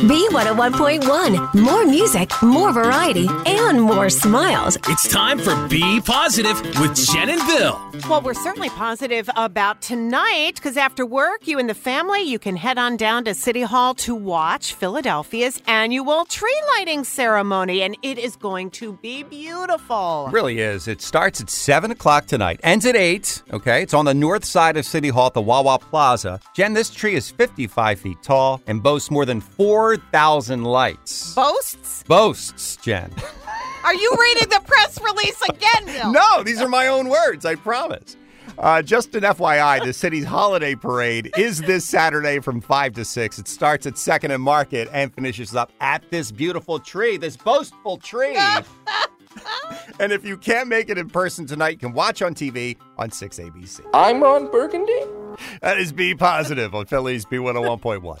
B101.1. More music, more variety, and more smiles. It's time for Be Positive with Jen and Bill. Well, we're certainly positive about tonight because after work, you and the family, you can head on down to City Hall to watch Philadelphia's annual tree lighting ceremony, and it is going to be beautiful. It really is. It starts at 7 o'clock tonight, ends at 8. Okay. It's on the north side of City Hall at the Wawa Plaza. Jen, this tree is 55 feet tall and boasts more than 4,000 lights. Boasts? Boasts, Jen. Are you reading the press release again, Bill? no, these are my own words, I promise. Uh, just an FYI, the city's holiday parade is this Saturday from 5 to 6. It starts at 2nd and Market and finishes up at this beautiful tree, this boastful tree. and if you can't make it in person tonight, you can watch on TV on 6 ABC. I'm on Burgundy. That is Be Positive on Philly's B101.1.